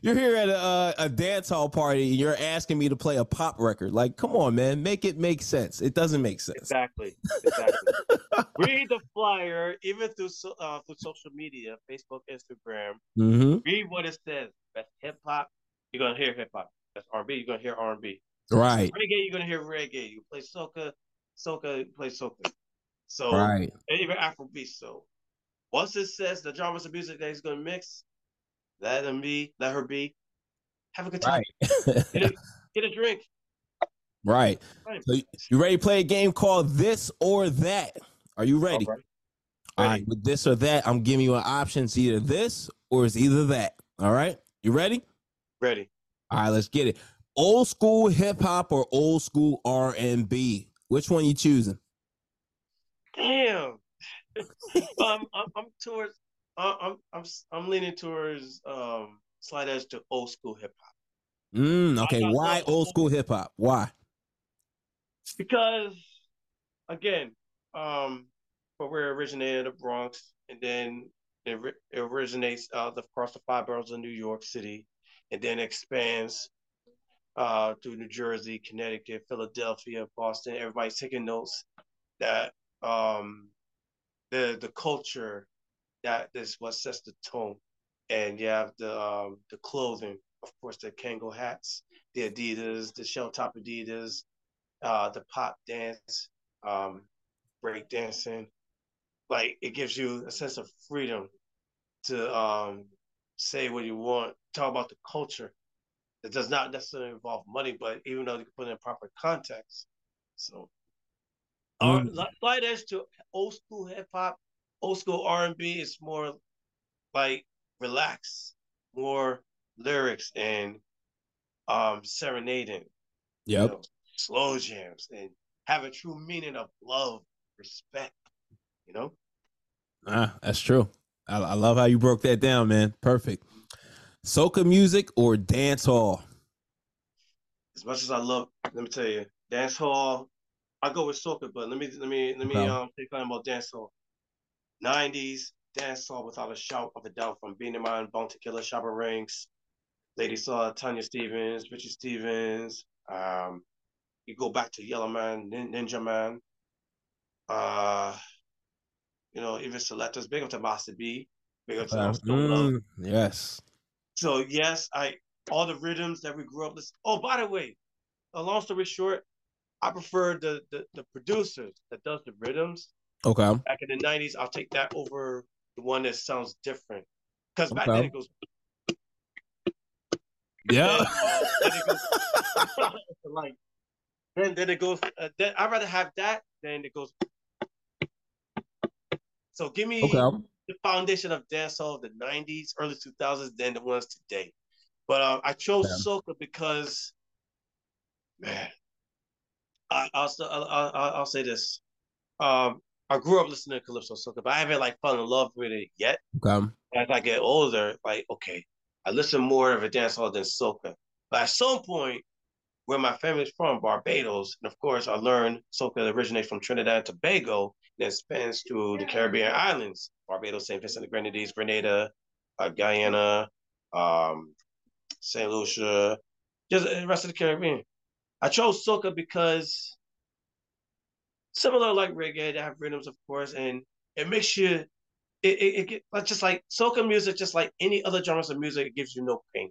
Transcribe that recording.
You're here at a, a dance hall party and you're asking me to play a pop record. Like, come on, man, make it make sense. It doesn't make sense. Exactly. Exactly. read the flyer, even through uh, through social media, Facebook, Instagram. Mm-hmm. Read what it says. That's hip hop. You're gonna hear hip hop. That's R&B. You're gonna hear R&B. Right. Reggae. You're gonna hear reggae. You play soca. Soca. You play soca. So Right. and even Afrobeat. So once it says the genres of music that he's gonna mix, let him be. Let her be. Have a good time. Right. Get, a, get a drink. right. Right. So you ready to play a game called This or That? Are you ready? All right. All Ready. right. With this or that, I'm giving you an option. It's either this or it's either that. All right. You ready? Ready. All right, let's get it. Old school hip hop or old school R and B? Which one you choosing? Damn. um, I'm, I'm towards. I'm I'm I'm leaning towards um slight edge to old school hip hop Mm, okay. Why old school hip hop? Why? because again, um, where we originated in the Bronx, and then it, it originates uh, across the five boroughs of New York City, and then expands uh to New Jersey, Connecticut, Philadelphia, Boston. Everybody's taking notes that um the the culture that is what sets the tone. And you have the um the clothing, of course, the Kangol hats, the Adidas, the shell top Adidas, uh the pop dance, um, break dancing. Like it gives you a sense of freedom to um say what you want, talk about the culture. It does not necessarily involve money, but even though you can put it in proper context. So our Mm. li- slight edge to old school hip hop, old school R and B is more like relaxed, more lyrics and um serenading, you Yep. know, slow jams and have a true meaning of love, respect, you know? Ah, that's true. I, I love how you broke that down, man. Perfect. Soca music or dance hall? As much as I love, let me tell you, dance hall, I go with soca, but let me let me let me Okay. um say something about dance hall. Nineties dance hall without a shout of a doubt from Beenie Man, Bounty Killer, Shabba Ranks, Lady Saw, Tanya Stephens, Richie Stephens. Um, you go back to Yellowman, Nin- Ninjaman. Uh, you know, even selectors, big up to Master B, big up to Uh, mm, yes. So yes, I all the rhythms that we grew up listening. Oh, by the way, a long story short, I prefer the, the the producers that does the rhythms Okay. back in the nineties. I'll take that over the one that sounds different. Because back Okay. then it goes Yeah. then it goes like then then it goes uh, then I'd rather have that than it goes so give me okay. the foundation of dancehall of the 90s, early 2000s than the ones today. But um, I chose soca because, man, I, I'll, I'll, I'll, I'll say this. Um, I grew up listening to calypso soca, but I haven't like fallen in love with it yet. Okay. As I get older, like okay, I listen more of a dancehall than soca. But at some point, where my family's from, Barbados, and of course I learned soca originates from Trinidad and Tobago, and then spans to the Caribbean islands, Barbados, St. Vincent and Grenadines, Grenada, uh, Guyana, um, St. Lucia, just the rest of the Caribbean. I chose soca because similar like reggae, they have rhythms, of course, and it makes you it, it, it, just like soca music, just like any other genres of music, it gives you no pain.